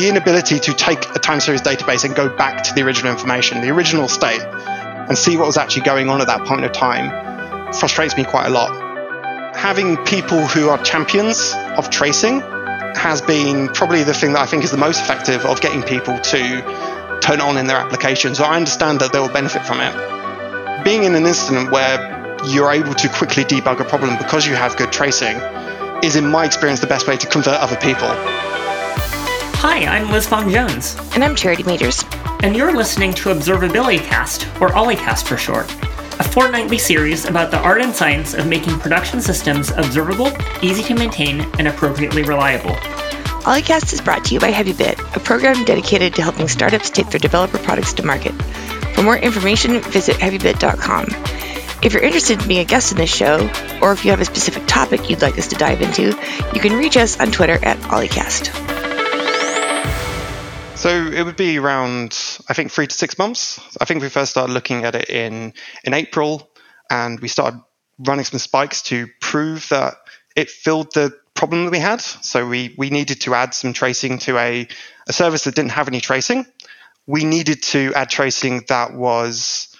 the inability to take a time series database and go back to the original information, the original state, and see what was actually going on at that point of time frustrates me quite a lot. Having people who are champions of tracing has been probably the thing that I think is the most effective of getting people to turn on in their applications. So I understand that they will benefit from it. Being in an incident where you're able to quickly debug a problem because you have good tracing is, in my experience, the best way to convert other people. Hi, I'm Liz Fong Jones. And I'm Charity Majors. And you're listening to Observability Cast, or OllieCast for short, a fortnightly series about the art and science of making production systems observable, easy to maintain, and appropriately reliable. OllieCast is brought to you by HeavyBit, a program dedicated to helping startups take their developer products to market. For more information, visit heavybit.com. If you're interested in being a guest in this show, or if you have a specific topic you'd like us to dive into, you can reach us on Twitter at OllieCast. So it would be around, I think, three to six months. I think we first started looking at it in in April, and we started running some spikes to prove that it filled the problem that we had. So we we needed to add some tracing to a, a service that didn't have any tracing. We needed to add tracing that was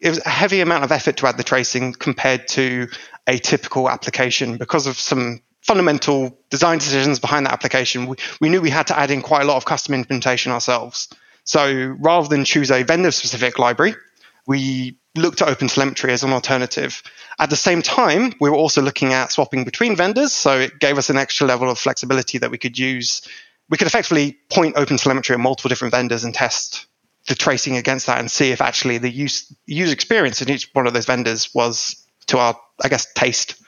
it was a heavy amount of effort to add the tracing compared to a typical application because of some fundamental design decisions behind that application, we, we knew we had to add in quite a lot of custom implementation ourselves. So rather than choose a vendor specific library, we looked at OpenTelemetry as an alternative. At the same time, we were also looking at swapping between vendors. So it gave us an extra level of flexibility that we could use. We could effectively point OpenTelemetry at multiple different vendors and test the tracing against that and see if actually the use, user experience in each one of those vendors was to our, I guess, taste.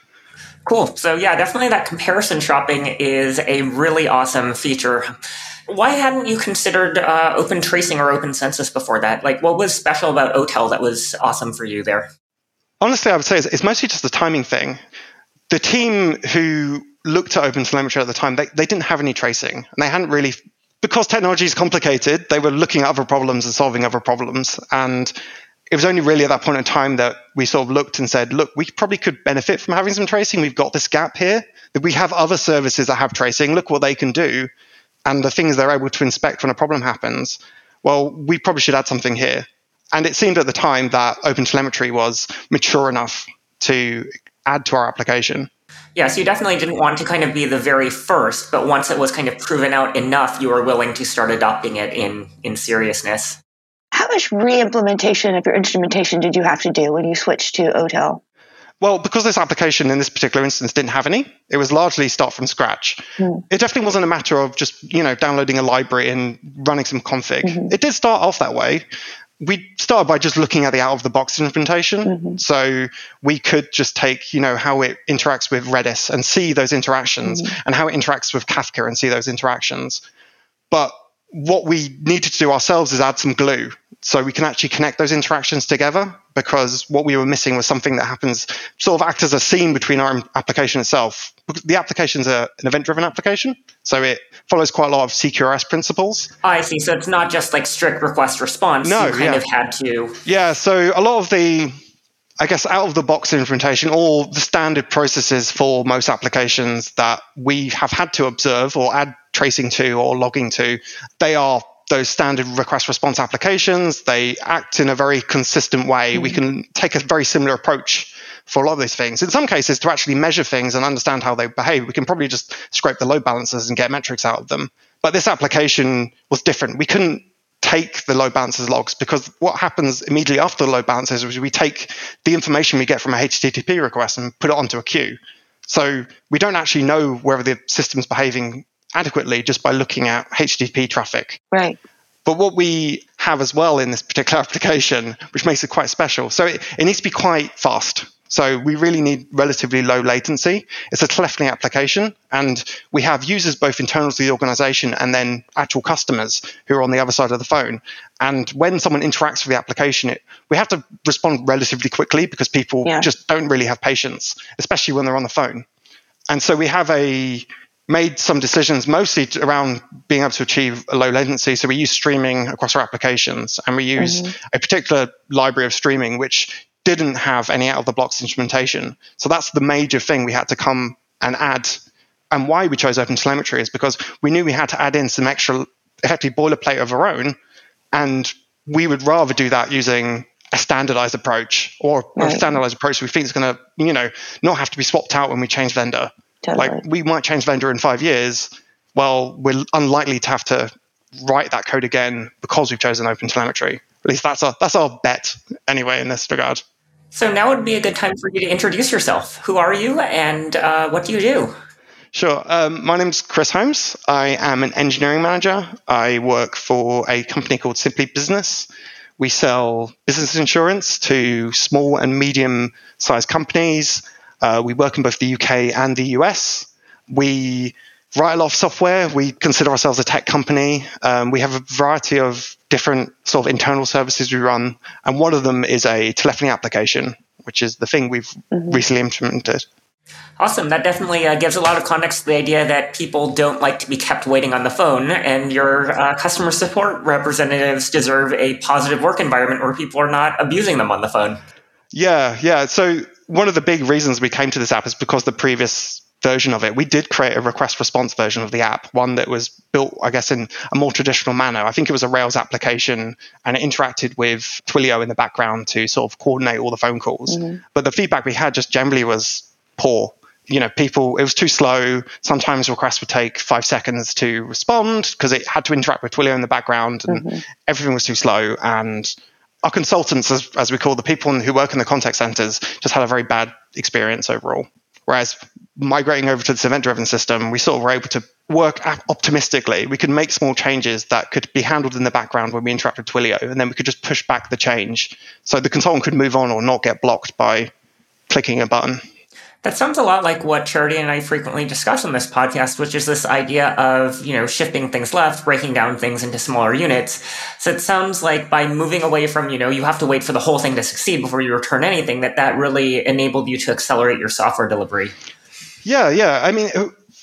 Cool. So yeah, definitely that comparison shopping is a really awesome feature. Why hadn't you considered uh, open tracing or open census before that? Like, what was special about OTel that was awesome for you there? Honestly, I would say it's, mostly just the timing thing. The team who looked at open telemetry at the time, they, they didn't have any tracing, and they hadn't really because technology is complicated, they were looking at other problems and solving other problems. And it was only really at that point in time that we sort of looked and said, look, we probably could benefit from having some tracing. We've got this gap here. That we have other services that have tracing. Look what they can do. And the things they're able to inspect when a problem happens. Well, we probably should add something here. And it seemed at the time that OpenTelemetry was mature enough to add to our application. Yeah, so you definitely didn't want to kind of be the very first, but once it was kind of proven out enough, you were willing to start adopting it in in seriousness how much re-implementation of your instrumentation did you have to do when you switched to OTel? Well, because this application in this particular instance didn't have any, it was largely start from scratch. Mm. It definitely wasn't a matter of just, you know, downloading a library and running some config. Mm-hmm. It did start off that way. We started by just looking at the out of the box implementation. Mm-hmm. So we could just take, you know, how it interacts with Redis and see those interactions mm-hmm. and how it interacts with Kafka and see those interactions. But what we needed to do ourselves is add some glue so we can actually connect those interactions together because what we were missing was something that happens sort of act as a seam between our application itself. The application is an event driven application so it follows quite a lot of cqrs principles. I see so it's not just like strict request response. No you kind yeah. of had to yeah so a lot of the I guess out of the box implementation, or the standard processes for most applications that we have had to observe or add tracing to or logging to, they are those standard request response applications. They act in a very consistent way. Mm-hmm. We can take a very similar approach for a lot of these things. In some cases, to actually measure things and understand how they behave, we can probably just scrape the load balancers and get metrics out of them. But this application was different. We couldn't take the load balancers logs because what happens immediately after the load balancers is we take the information we get from a HTTP request and put it onto a queue. So we don't actually know whether the system's behaving adequately just by looking at HTTP traffic. Right. But what we have as well in this particular application, which makes it quite special, so it, it needs to be quite fast. So we really need relatively low latency. It's a telephony application, and we have users both internal to the organization and then actual customers who are on the other side of the phone. And when someone interacts with the application, it, we have to respond relatively quickly because people yeah. just don't really have patience, especially when they're on the phone. And so we have a made some decisions mostly around being able to achieve a low latency. So we use streaming across our applications and we use mm-hmm. a particular library of streaming which didn't have any out of the blocks instrumentation. So that's the major thing we had to come and add. And why we chose OpenTelemetry is because we knew we had to add in some extra effectively boilerplate of our own. And we would rather do that using a standardized approach or right. a standardized approach we think is going to, you know, not have to be swapped out when we change vendor. Totally. Like we might change vendor in five years. Well, we're unlikely to have to write that code again because we've chosen OpenTelemetry. At least that's our that's our bet anyway in this regard. So now would be a good time for you to introduce yourself. Who are you, and uh, what do you do? Sure. Um, my name's Chris Holmes. I am an engineering manager. I work for a company called Simply Business. We sell business insurance to small and medium sized companies. Uh, we work in both the UK and the US. We write a lot of software. We consider ourselves a tech company. Um, we have a variety of different sort of internal services we run, and one of them is a telephony application, which is the thing we've mm-hmm. recently implemented. Awesome. That definitely uh, gives a lot of context to the idea that people don't like to be kept waiting on the phone, and your uh, customer support representatives deserve a positive work environment where people are not abusing them on the phone. Yeah, yeah. So, one of the big reasons we came to this app is because the previous version of it, we did create a request response version of the app, one that was built, I guess, in a more traditional manner. I think it was a Rails application and it interacted with Twilio in the background to sort of coordinate all the phone calls. Mm-hmm. But the feedback we had just generally was poor. You know, people, it was too slow. Sometimes requests would take five seconds to respond because it had to interact with Twilio in the background and mm-hmm. everything was too slow. And our consultants, as, as we call the people who work in the contact centers, just had a very bad experience overall. Whereas migrating over to this event driven system, we sort of were able to work optimistically. We could make small changes that could be handled in the background when we interact with Twilio, and then we could just push back the change so the consultant could move on or not get blocked by clicking a button. That sounds a lot like what Charity and I frequently discuss on this podcast, which is this idea of, you know, shifting things left, breaking down things into smaller units. So it sounds like by moving away from, you know, you have to wait for the whole thing to succeed before you return anything, that that really enabled you to accelerate your software delivery. Yeah, yeah. I mean,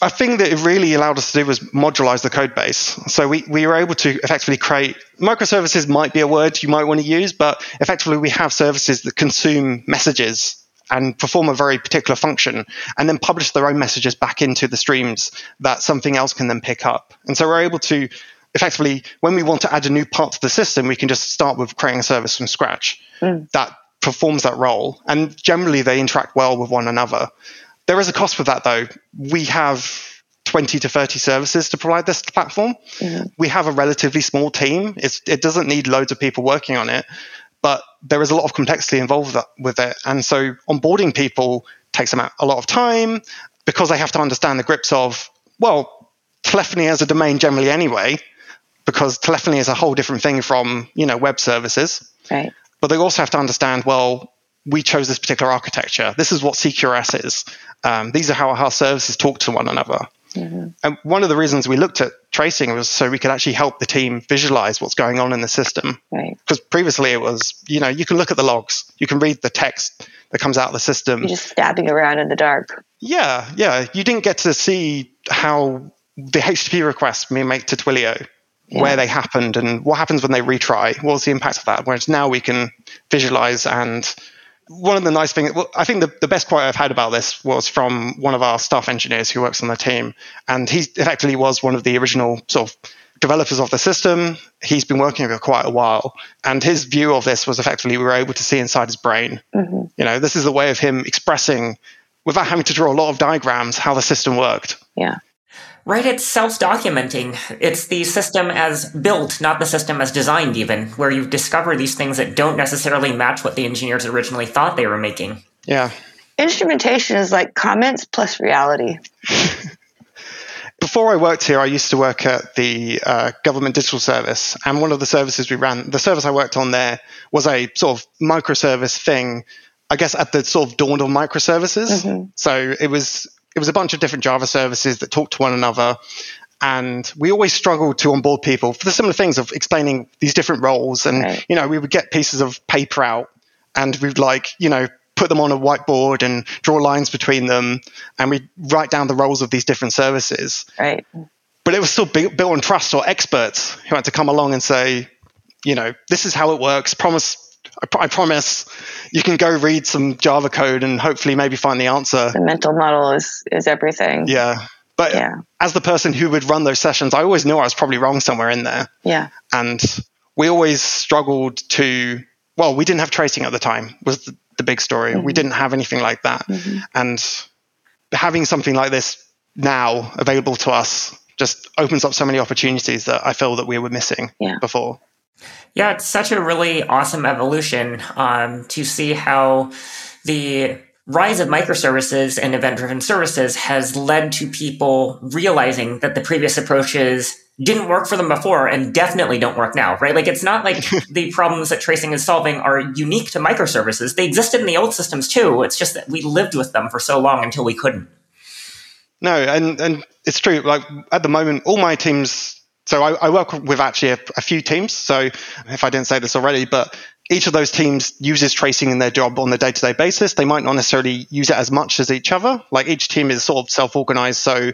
a thing that it really allowed us to do was modularize the code base. So we, we were able to effectively create microservices might be a word you might want to use, but effectively we have services that consume messages and perform a very particular function and then publish their own messages back into the streams that something else can then pick up. And so we're able to effectively, when we want to add a new part to the system, we can just start with creating a service from scratch mm. that performs that role. And generally, they interact well with one another. There is a cost for that, though. We have 20 to 30 services to provide this platform. Mm-hmm. We have a relatively small team. It's, it doesn't need loads of people working on it but there is a lot of complexity involved with it. And so onboarding people takes them a lot of time because they have to understand the grips of, well, telephony as a domain generally anyway, because telephony is a whole different thing from, you know, web services. Right. But they also have to understand, well, we chose this particular architecture. This is what CQRS is. Um, these are how our services talk to one another. Mm-hmm. And one of the reasons we looked at tracing was so we could actually help the team visualize what's going on in the system. Right. Because previously it was, you know, you can look at the logs, you can read the text that comes out of the system. You're just stabbing around in the dark. Yeah, yeah. You didn't get to see how the HTTP requests we make to Twilio, yeah. where they happened and what happens when they retry. What was the impact of that? Whereas now we can visualize and one of the nice things, well, I think the, the best quote I've had about this was from one of our staff engineers who works on the team. And he effectively was one of the original sort of developers of the system. He's been working for quite a while. And his view of this was effectively we were able to see inside his brain. Mm-hmm. You know, this is a way of him expressing, without having to draw a lot of diagrams, how the system worked. Yeah. Right, it's self documenting. It's the system as built, not the system as designed, even, where you discover these things that don't necessarily match what the engineers originally thought they were making. Yeah. Instrumentation is like comments plus reality. Before I worked here, I used to work at the uh, government digital service, and one of the services we ran, the service I worked on there, was a sort of microservice thing I guess at the sort of dawn of microservices. Mm-hmm. So it was it was a bunch of different Java services that talked to one another. And we always struggled to onboard people for the similar things of explaining these different roles. And, right. you know, we would get pieces of paper out and we'd like, you know, put them on a whiteboard and draw lines between them. And we'd write down the roles of these different services. Right. But it was still built on trust or experts who had to come along and say, you know, this is how it works. Promise I, I, promise you can go read some Java code and hopefully maybe find the answer. The mental model is is everything. Yeah. But Yeah. as the person who would run those sessions, I always knew I was probably wrong somewhere in there. Yeah. And we always struggled to, well, we didn't have tracing at the time, was the, the big story. We mm-hmm. didn't have anything like that. Mm-hmm. And having something like this now available to us just opens up so many opportunities that I feel that we were missing Yeah. before. Yeah, it's such a really awesome evolution um, to see how the rise of microservices and event driven services has led to people realizing that the previous approaches didn't work for them before and definitely don't work now, right? Like it's not like the problems that tracing is solving are unique to microservices. They existed in the old systems too. It's just that we lived with them for so long until we couldn't. No, and and it's true. Like at the moment, all my teams. So I, I work with actually a, a few teams. So if I didn't say this already, but each of those teams uses tracing in their job on a day-to-day basis. They might not necessarily use it as much as each other. Like each team is sort of self-organized, so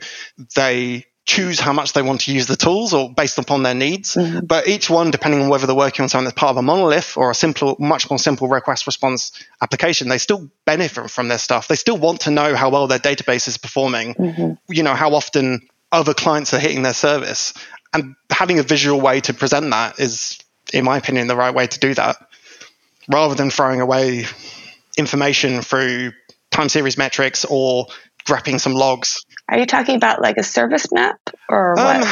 they choose how much they want to use the tools or based upon their needs. Mm-hmm. But each one, depending on whether they're working on something that's part of a monolith or a simple, much more simple request response application, they still benefit from their stuff. They still want to know how well their database is performing, mm-hmm. you know, how often other clients are hitting their service. And having a visual way to present that is, in my opinion, the right way to do that rather than throwing away information through time series metrics or grabbing some logs. Are you talking about like a service map or what? Um,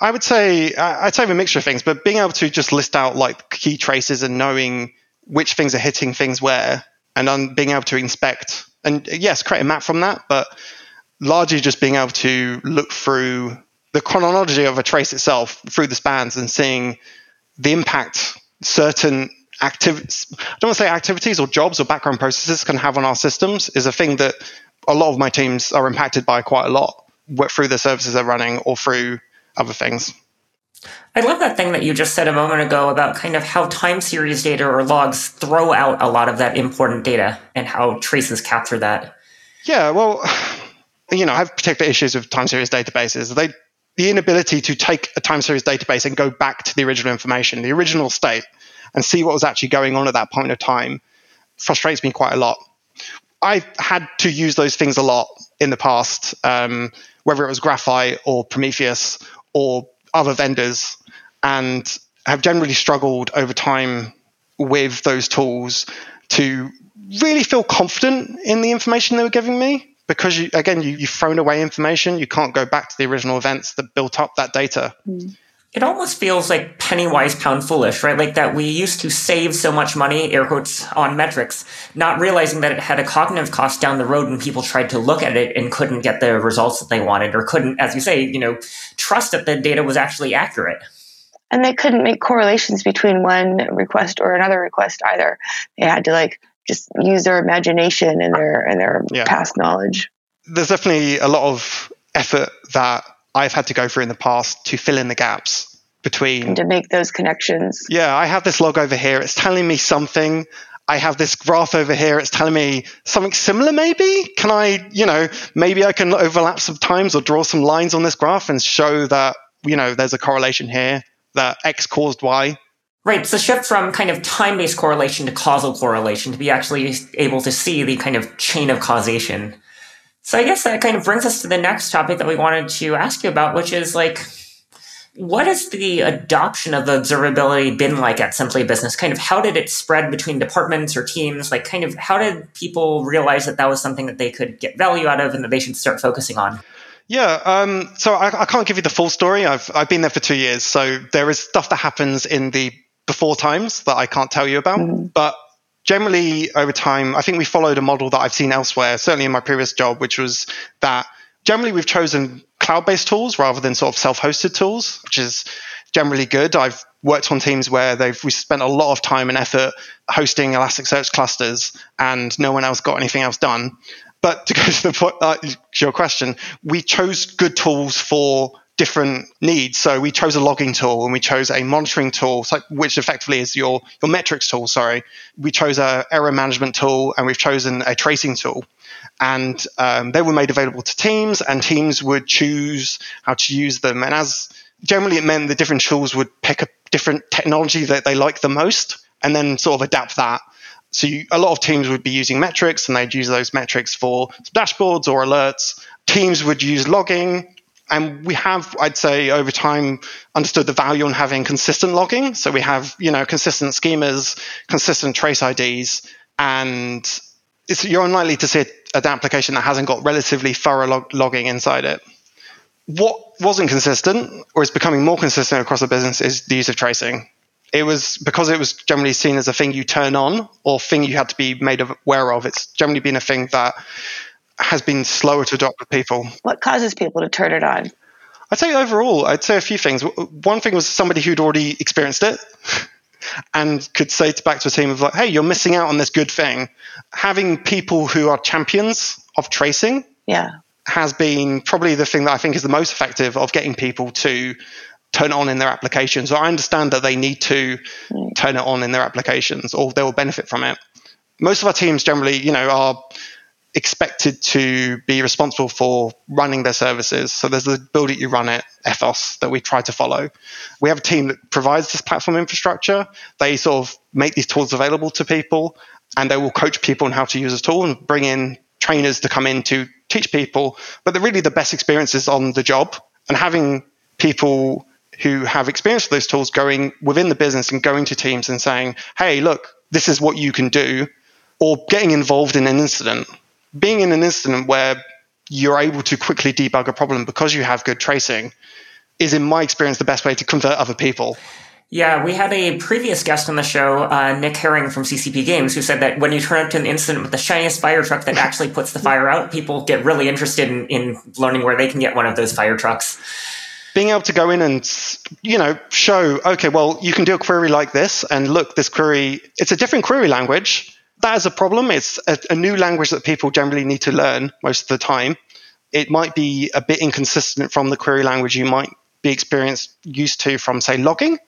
I would say I- I'd say a mixture of things, but being able to just list out like key traces and knowing which things are hitting things where, and then being able to inspect and yes, create a map from that, but largely just being able to look through the chronology of a trace itself through the spans and seeing the impact certain activities, I don't want to say activities or jobs or background processes can have on our systems is a thing that a lot of my teams are impacted by quite a lot through the services they're running or through other things. I love that thing that you just said a moment ago about kind of how time series data or logs throw out a lot of that important data and how traces capture that. Yeah, well, you know, I have particular issues with time series databases. They, the inability to take a time series database and go back to the original information, the original state, and see what was actually going on at that point of time frustrates me quite a lot. I've had to use those things a lot in the past, um, whether it was Graphite or Prometheus or other vendors, and have generally struggled over time with those tools to really feel confident in the information they were giving me because you, again you, you've thrown away information you can't go back to the original events that built up that data hmm. It almost feels like penny wise, pound foolish, right? Like that we used to save so much money, air quotes, on metrics, not realizing that it had a cognitive cost down the road when people tried to look at it and couldn't get the results that they wanted or couldn't, as you say, you know, trust that the data was actually accurate. and they couldn't make correlations between one request or another request either. They had to like just use their imagination and their and their Yeah. past knowledge. there's definitely a lot of effort that i've had to go through in the past to fill in the gaps between and to make those connections. yeah, I have this log over here. It's telling me something. I have this graph over here. It's telling me something similar, maybe. Can I, you know, maybe I can overlap some times or draw some lines on this graph and show that, you know, there's a correlation here that X caused Y. Right, So shift from kind of time based correlation to causal correlation to be actually able to see the kind of chain of causation. So I guess that kind of brings us to the next topic that we wanted to ask you about, which is like, what has the adoption of observability been like at Simply Business? Kind of how did it spread between departments or teams? Like, kind of how did people realize that that was something that they could get value out of and that they should start focusing on? Yeah, um, so I, I can't give you the full story. I've I've been there for two years, so there is stuff that happens in the before times that I can't tell you about. But generally, over time, I think we followed a model that I've seen elsewhere, certainly in my previous job, which was that generally we've chosen cloud-based tools rather than sort of self-hosted tools, which is generally good. I've worked on teams where they've we spent a lot of time and effort hosting Elasticsearch clusters, and no one else got anything else done. But to go to the point, uh, to your question, we chose good tools for different needs. So we chose a logging tool and we chose a monitoring tool, which effectively is your your metrics tool. Sorry, we chose a error management tool and we've chosen a tracing tool. And um, they were made available to teams, and teams would choose how to use them. And as generally, it meant the different tools would pick a different technology that they like the most, and then sort of adapt that so you, a lot of teams would be using metrics and they'd use those metrics for dashboards or alerts. Teams would use logging. And we have, I'd say, over time understood the value on having consistent logging. So we have, you know, consistent schemas, consistent trace IDs, and you're unlikely to see an application that hasn't got relatively thorough log- logging inside it. What wasn't consistent, or is becoming more consistent across the business, is the use of tracing. It was because it was generally seen as a thing you turn on or thing you had to be made aware of. It's generally been a thing that has been slower to adopt with people. What causes people to turn it on? I'd say overall, I'd say a few things. One thing was somebody who'd already experienced it and could say to back to a team of like, hey, you're missing out on this good thing. Having people who are champions of tracing yeah. has been probably the thing that I think is the most effective of getting people to turn it on in their applications. Or I understand that they need to turn it on in their applications or they will benefit from it. Most of our teams generally, you know, are expected to be responsible for running their services. So there's the build it, you run it ethos that we try to follow. We have a team that provides this platform infrastructure. They sort of make these tools available to people and they will coach people on how to use a tool and bring in trainers to come in to teach people. But the, really the best experience is on the job and having people who have experience with those tools going within the business and going to teams and saying, hey, look, this is what you can do, or getting involved in an incident being in an incident where you're able to quickly debug a problem because you have good tracing is, in my experience, the best way to convert other people. Yeah, we had a previous guest on the show, uh, Nick Herring from CCP Games, who said that when you turn up to an incident with the shiniest fire truck that actually puts the fire out, people get really interested in, in learning where they can get one of those fire trucks. Being able to go in and you know show, okay, well, you can do a query like this, and look, this query, it's a different query language, that is a problem. It's a, a new language that people generally need to learn most of the time. It might be a bit inconsistent from the query language you might be experienced used to from say logging,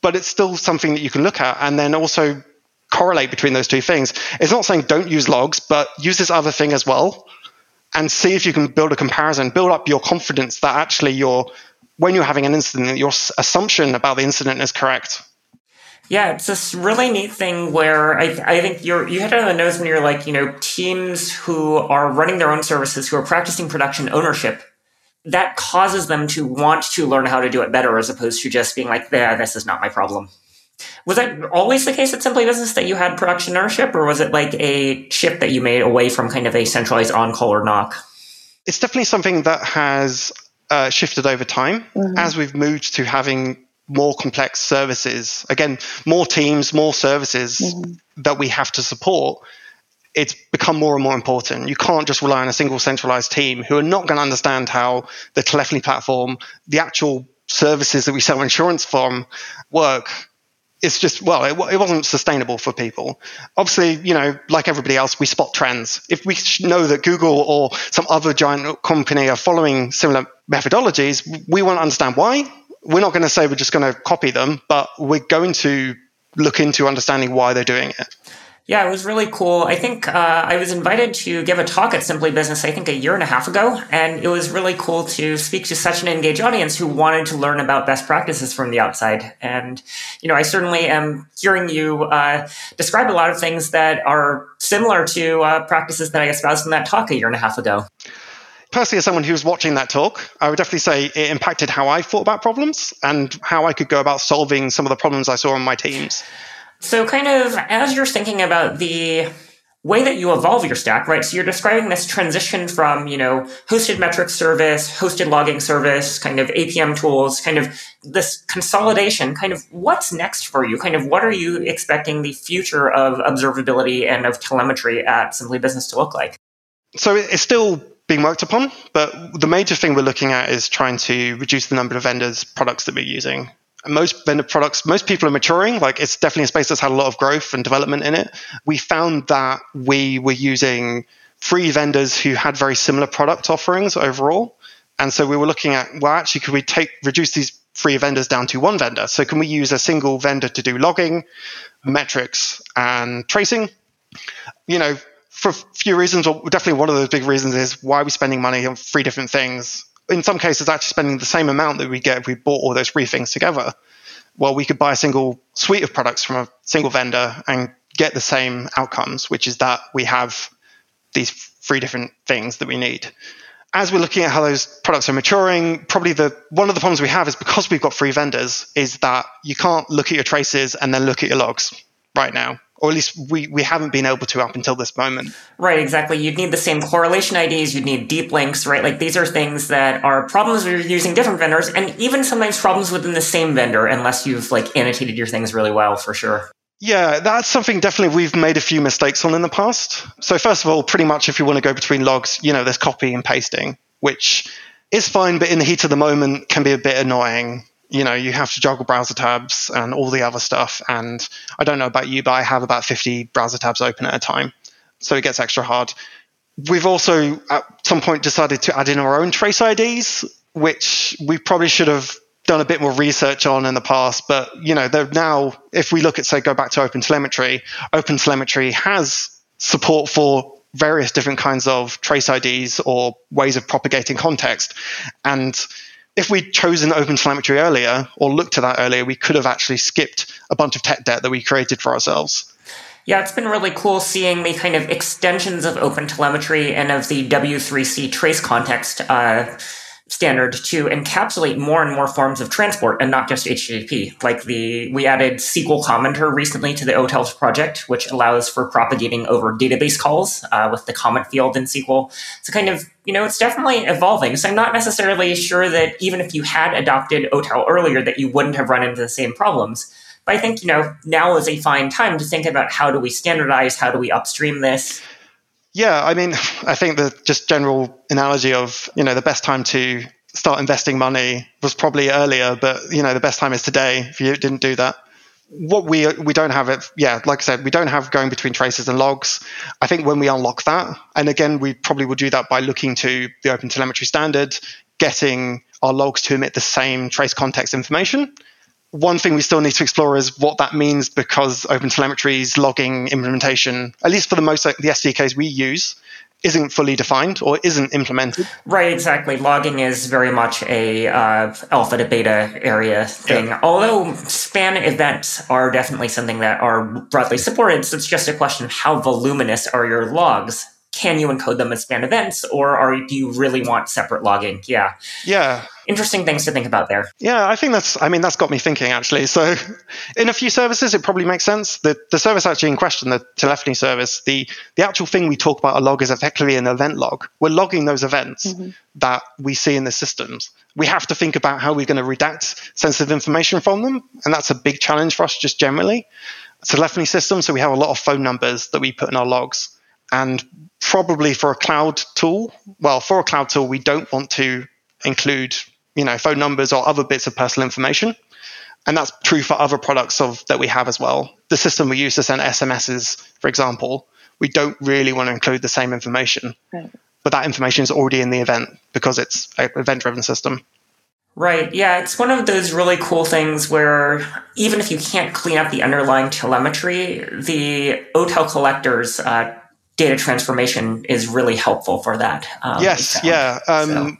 but it's still something that you can look at and then also correlate between those two things. It's not saying don't use logs, but use this other thing as well and see if you can build a comparison, build up your confidence that actually you're when you're having an incident, your assumption about the incident is correct. Yeah, it's this really neat thing where I, I think you're you hit on the nose when you're like, you know, teams who are running their own services, who are practicing production ownership, that causes them to want to learn how to do it better as opposed to just being like, yeah, this is not my problem. Was that always the case at Simply Business that you had production ownership, or was it like a shift that you made away from kind of a centralized on call or NOC? It's definitely something that has uh, shifted over time mm-hmm. as we've moved to having more complex services. Again, more teams, more services mm-hmm. that we have to support. It's become more and more important. You can't just rely on a single centralized team who are not going to understand how the telephony platform, the actual services that we sell insurance from work. It's just, well, it, it wasn't sustainable for people. Obviously, you know, like everybody else, we spot trends. If we know that Google or some other giant company are following similar methodologies, we want to understand why we're not going to say we're just going to copy them, but we're going to look into understanding why they're doing it. Yeah, it was really cool. I think uh, I was invited to give a talk at Simply Business, I think a year and a half ago, and it was really cool to speak to such an engaged audience who wanted to learn about best practices from the outside. And, you know, I certainly am hearing you uh, describe a lot of things that are similar to uh, practices that I espoused in that talk a year and a half ago personally, as someone who was watching that talk, I would definitely say it impacted how I thought about problems and how I could go about solving some of the problems I saw on my teams. So, kind of as you're thinking about the way that you evolve your stack, right? So you're describing this transition from, you know, hosted metric service, hosted logging service, kind of APM tools, kind of this consolidation, kind of what's next for you? Kind of what are you expecting the future of observability and of telemetry at Simply Business to look like? So it's still being worked upon. But the major thing we're looking at is trying to reduce the number of vendors' products that we're using. most vendor products, most people are maturing. Like it's definitely a space that's had a lot of growth and development in it. We found that we were using three vendors who had very similar product offerings overall. And so we were looking at, well, actually, could we take reduce these three vendors down to one vendor? So can we use a single vendor to do logging, metrics, and tracing? You know, for a few reasons, or definitely one of those big reasons is why are we spending money on three different things? In some cases, actually spending the same amount that we get if we bought all those three things together. Well, we could buy a single suite of products from a single vendor and get the same outcomes, which is that we have these three different things that we need. as we're looking at how those products are maturing, probably the one of the problems we have is because we've got three vendors, is that you can't look at your traces and then look at your logs right now. Or at least we, we haven't been able to up until this moment. Right, exactly. You'd need the same correlation IDs, you'd need deep links, right? Like these are things that are problems when you're using different vendors and even sometimes problems within the same vendor unless you've like annotated your things really well for sure. Yeah, that's something definitely we've made a few mistakes on in the past. So first of all, pretty much if you want to go between logs, you know, there's copy and pasting, which is fine, but in the heat of the moment can be a bit annoying. You know, you have to juggle browser tabs and all the other stuff. And I don't know about you, but I have about 50 browser tabs open at a time. So it gets extra hard. We've also at some point decided to add in our own trace IDs, which we probably should have done a bit more research on in the past, but you know, they're now, if we look at, say, go back to OpenTelemetry, OpenTelemetry has support for various different kinds of trace IDs or ways of propagating context. And if we'd chosen OpenTelemetry earlier or looked to that earlier, we could have actually skipped a bunch of tech debt that we created for ourselves. Yeah, it's been really cool seeing the kind of extensions of OpenTelemetry and of the W3C trace context uh, standard to encapsulate more and more forms of transport and not just HTTP. Like the, we added SQL commenter recently to the OTels project, which allows for propagating over database calls uh, with the comment field in SQL. So kind of, you know, it's definitely evolving. So I'm not necessarily sure that even if you had adopted OTel earlier, that you wouldn't have run into the same problems. But I think, you know, now is a fine time to think about how do we standardize, how do we upstream this, yeah, I mean, I think the just general analogy of, you know, the best time to start investing money was probably earlier, but you know, the best time is today if you didn't do that. What we we don't have it, yeah, like I said, we don't have going between traces and logs. I think when we unlock that, and again, we probably will do that by looking to the Open Telemetry standard, getting our logs to emit the same trace context information, one thing we still need to explore is what that means because OpenTelemetry's logging implementation, at least for the most the SDKs we use, isn't fully defined or isn't implemented. Right, exactly. Logging is very much a uh, alpha to beta area thing. Yeah. Although span events are definitely something that are broadly supported, so it's just a question of how voluminous are your logs can you encode them as span events or are do you really want separate logging? Yeah. Yeah. Interesting things to think about there. Yeah i think that's i mean that's got me thinking actually. So in a few services it probably makes sense. The, the service actually in question the telephony service the the actual thing we talk about a log is effectively an event log. We're logging those events mm-hmm. that we see in the systems. We have to think about how we're going to redact sensitive information from them and that's a big challenge for us just generally. Telephony system so we have a lot of phone numbers that we put in our logs and probably for a cloud tool, well, for a cloud tool, we don't want to include, you know, phone numbers or other bits of personal information. And that's true for other products of that we have as well. The system we use to send SMSs, for example, we don't really want to include the same information. Right. But that information is already in the event because it's an event driven system. Right. Yeah. It's one of those really cool things where even if you can't clean up the underlying telemetry, the OTel collectors uh, data transformation is really helpful for that. Um, yes, yeah. Um, so.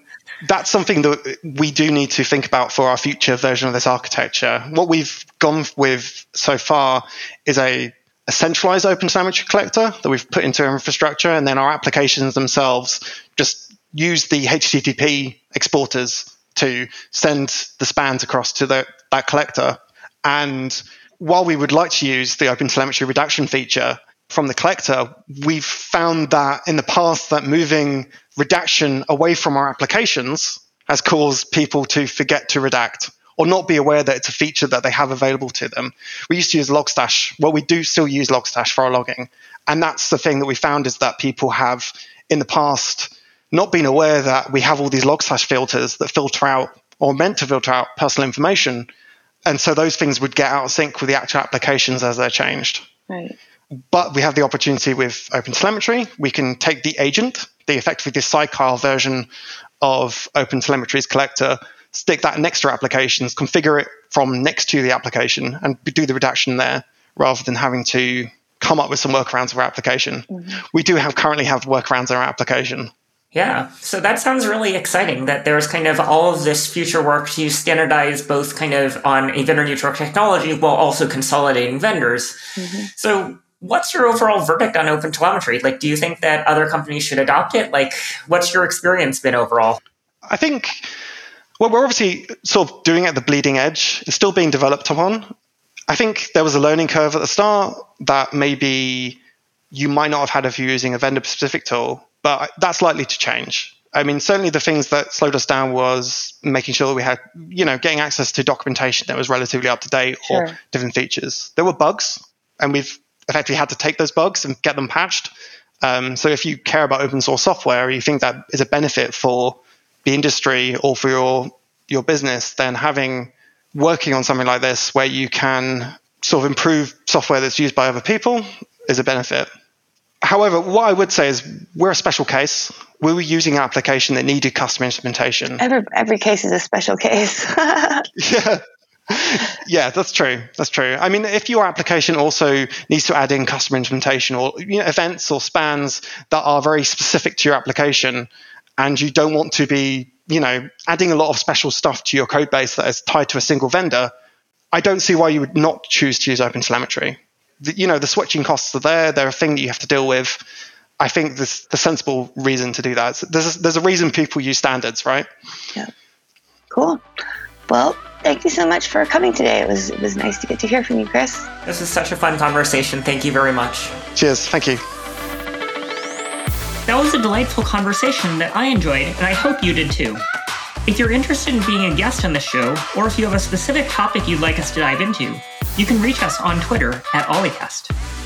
That's something that we do need to think about for our future version of this architecture. What we've gone with so far is a, a centralized open telemetry collector that we've put into our infrastructure, and then our applications themselves just use the HTTP exporters to send the spans across to the, that collector. And while we would like to use the open telemetry redaction feature, from the collector, we've found that in the past that moving redaction away from our applications has caused people to forget to redact or not be aware that it's a feature that they have available to them. We used to use Logstash. Well, we do still use Logstash for our logging. And that's the thing that we found is that people have in the past not been aware that we have all these Logstash filters that filter out or meant to filter out personal information. And so those things would get out of sync with the actual applications as they're changed. Right. But we have the opportunity with OpenTelemetry. We can take the agent, the effectively the sidecar version of OpenTelemetry's collector, stick that next to applications, configure it from next to the application, and do the redaction there rather than having to come up with some workarounds for our application. Mm-hmm. We do have currently have workarounds in our application. Yeah, so that sounds really exciting that there's kind of all of this future work to standardize both kind of on a vendor neutral technology while also consolidating vendors. Mm-hmm. So What's your overall verdict on open telemetry? Like, do you think that other companies should adopt it? Like, what's your experience been overall? I think, well, we're obviously sort of doing it at the bleeding edge. It's still being developed upon. I think there was a learning curve at the start that maybe you might not have had if you're using a vendor specific tool, but that's likely to change. I mean, certainly the things that slowed us down was making sure that we had, you know, getting access to documentation that was relatively up to date sure. or different features. There were bugs, and we've effectively had to take those bugs and get them patched. Um, so if you care about open source software, or you think that is a benefit for the industry or for your your business, then having working on something like this where you can sort of improve software that's used by other people is a benefit. However, what I would say is we're a special case. We were using an application that needed custom implementation. Every every case is a special case. yeah, yeah, that's true. That's true. I mean, if your application also needs to add in customer implementation or you know, events or spans that are very specific to your application, and you don't want to be, you know, adding a lot of special stuff to your code base that is tied to a single vendor, I don't see why you would not choose to use OpenTelemetry. The, you know, the switching costs are there; they're a thing that you have to deal with. I think this the sensible reason to do that. There's a, there's a reason people use standards, right? Yeah. Cool. Well, thank you so much for coming today. It was it was nice to get to hear from you, Chris. This is such a fun conversation. Thank you very much. Cheers. Thank you. That was a delightful conversation that I enjoyed, and I hope you did too. If you're interested in being a guest on the show, or if you have a specific topic you'd like us to dive into, you can reach us on Twitter at Ollycast.